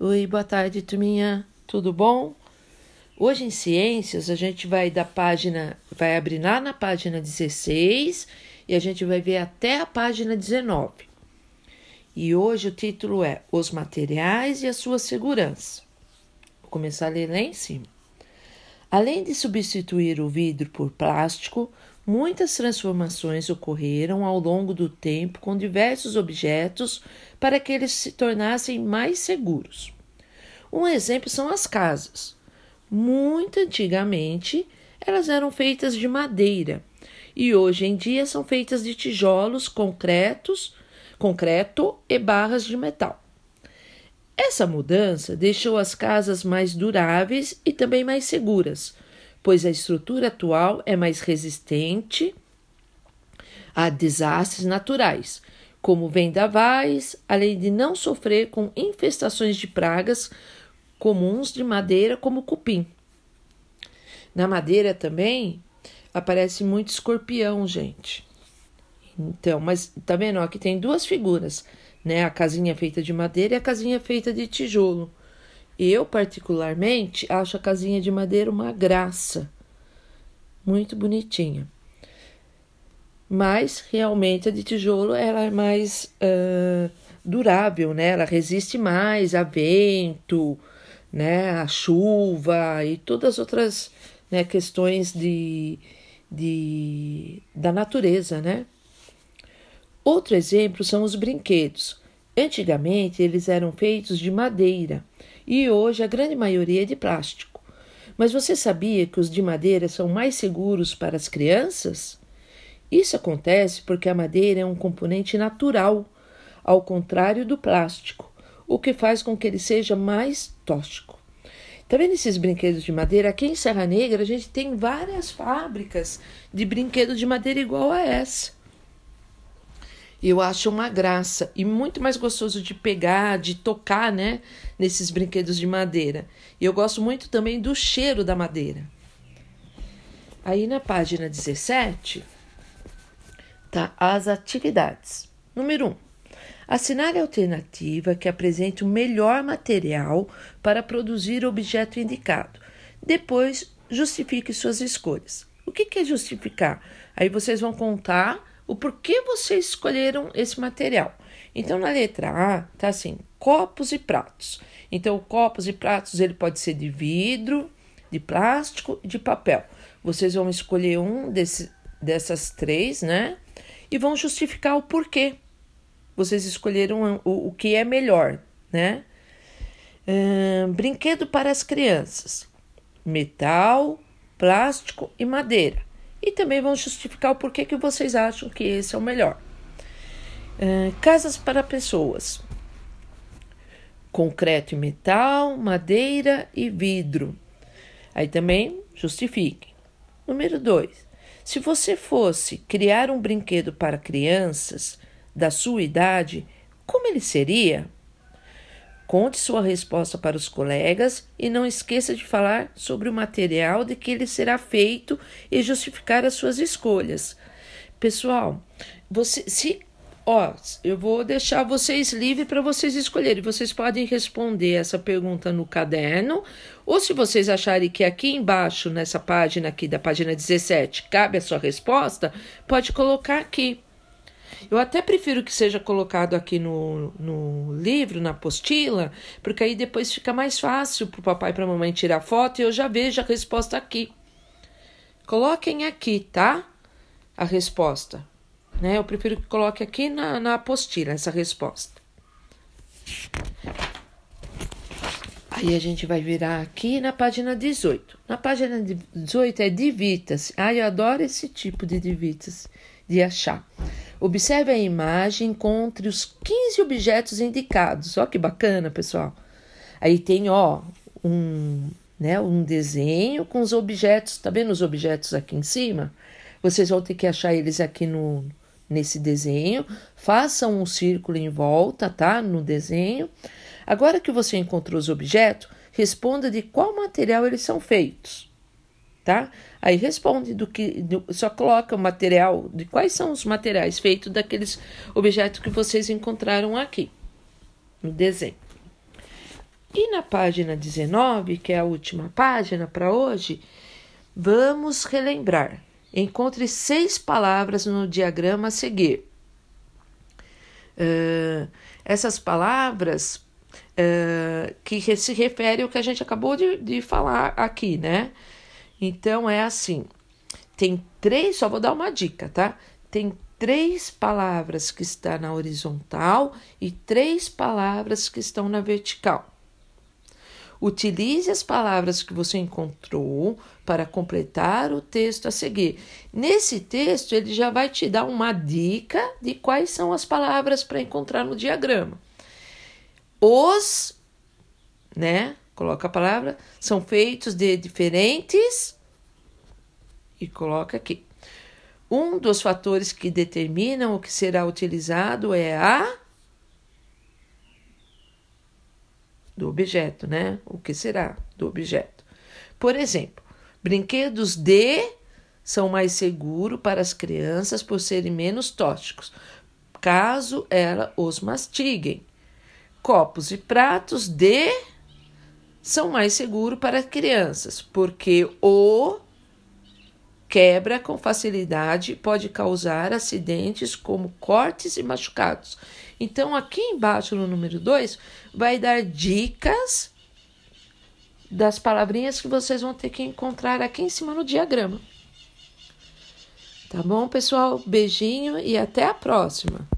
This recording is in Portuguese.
Oi, boa tarde, turminha. Tudo bom? Hoje em Ciências a gente vai da página, vai abrir lá na página 16 e a gente vai ver até a página 19. E hoje o título é Os materiais e a sua segurança. Vou começar a ler lá em cima. Além de substituir o vidro por plástico, muitas transformações ocorreram ao longo do tempo com diversos objetos para que eles se tornassem mais seguros. Um exemplo são as casas. Muito antigamente, elas eram feitas de madeira e hoje em dia são feitas de tijolos concretos, concreto e barras de metal. Essa mudança deixou as casas mais duráveis e também mais seguras, pois a estrutura atual é mais resistente a desastres naturais, como vendavais, além de não sofrer com infestações de pragas comuns de madeira, como cupim. Na madeira também aparece muito escorpião, gente. Então, mas tá vendo? Aqui tem duas figuras, né? A casinha feita de madeira e a casinha feita de tijolo. Eu, particularmente, acho a casinha de madeira uma graça. Muito bonitinha. Mas, realmente, a de tijolo ela é mais uh, durável, né? Ela resiste mais a vento, né? A chuva e todas as outras né, questões de, de, da natureza, né? Outro exemplo são os brinquedos. Antigamente eles eram feitos de madeira e hoje a grande maioria é de plástico. Mas você sabia que os de madeira são mais seguros para as crianças? Isso acontece porque a madeira é um componente natural, ao contrário do plástico, o que faz com que ele seja mais tóxico. Tá vendo esses brinquedos de madeira? Aqui em Serra Negra a gente tem várias fábricas de brinquedos de madeira igual a essa. Eu acho uma graça e muito mais gostoso de pegar, de tocar, né, nesses brinquedos de madeira. E eu gosto muito também do cheiro da madeira. Aí na página 17 tá as atividades. Número 1. Um, Assinale a alternativa que apresente o melhor material para produzir o objeto indicado. Depois, justifique suas escolhas. O que é justificar? Aí vocês vão contar o porquê vocês escolheram esse material. Então, na letra A, tá assim: copos e pratos. Então, copos e pratos ele pode ser de vidro, de plástico e de papel. Vocês vão escolher um desse, dessas três, né? E vão justificar o porquê vocês escolheram o, o que é melhor, né? brinquedo para as crianças: metal, plástico e madeira. E também vão justificar o porquê que vocês acham que esse é o melhor. casas para pessoas: concreto e metal, madeira e vidro. Aí também justifiquem. Número 2. Se você fosse criar um brinquedo para crianças, da sua idade, como ele seria? Conte sua resposta para os colegas e não esqueça de falar sobre o material de que ele será feito e justificar as suas escolhas. Pessoal, você se ó, eu vou deixar vocês livres para vocês escolherem. Vocês podem responder essa pergunta no caderno, ou se vocês acharem que aqui embaixo, nessa página aqui da página 17, cabe a sua resposta, pode colocar aqui. Eu até prefiro que seja colocado aqui no, no livro, na apostila, porque aí depois fica mais fácil para o papai e para a mamãe tirar foto e eu já vejo a resposta aqui. Coloquem aqui, tá? A resposta. Né? Eu prefiro que coloque aqui na, na apostila essa resposta. Aí a gente vai virar aqui na página 18. Na página 18 é divitas. Ah, eu adoro esse tipo de divitas de achar. Observe a imagem, encontre os 15 objetos indicados. Ó que bacana, pessoal. Aí tem, ó, um, né, um desenho com os objetos, tá vendo os objetos aqui em cima? Vocês vão ter que achar eles aqui no nesse desenho. Façam um círculo em volta, tá? No desenho. Agora que você encontrou os objetos, responda de qual material eles são feitos tá? Aí responde do que do, só coloca o material de quais são os materiais feitos daqueles objetos que vocês encontraram aqui no desenho. E na página 19, que é a última página para hoje, vamos relembrar. Encontre seis palavras no diagrama a seguir. Uh, essas palavras uh, que se referem ao que a gente acabou de, de falar aqui, né? Então é assim: tem três, só vou dar uma dica, tá? Tem três palavras que estão na horizontal e três palavras que estão na vertical. Utilize as palavras que você encontrou para completar o texto a seguir. Nesse texto, ele já vai te dar uma dica de quais são as palavras para encontrar no diagrama. Os, né? Coloca a palavra, são feitos de diferentes e coloca aqui. Um dos fatores que determinam o que será utilizado é a do objeto, né? O que será do objeto. Por exemplo, brinquedos de são mais seguros para as crianças por serem menos tóxicos, caso elas os mastiguem. Copos e pratos de são mais seguros para crianças, porque o quebra com facilidade pode causar acidentes como cortes e machucados. Então, aqui embaixo no número 2, vai dar dicas das palavrinhas que vocês vão ter que encontrar aqui em cima no diagrama. Tá bom, pessoal? Beijinho e até a próxima!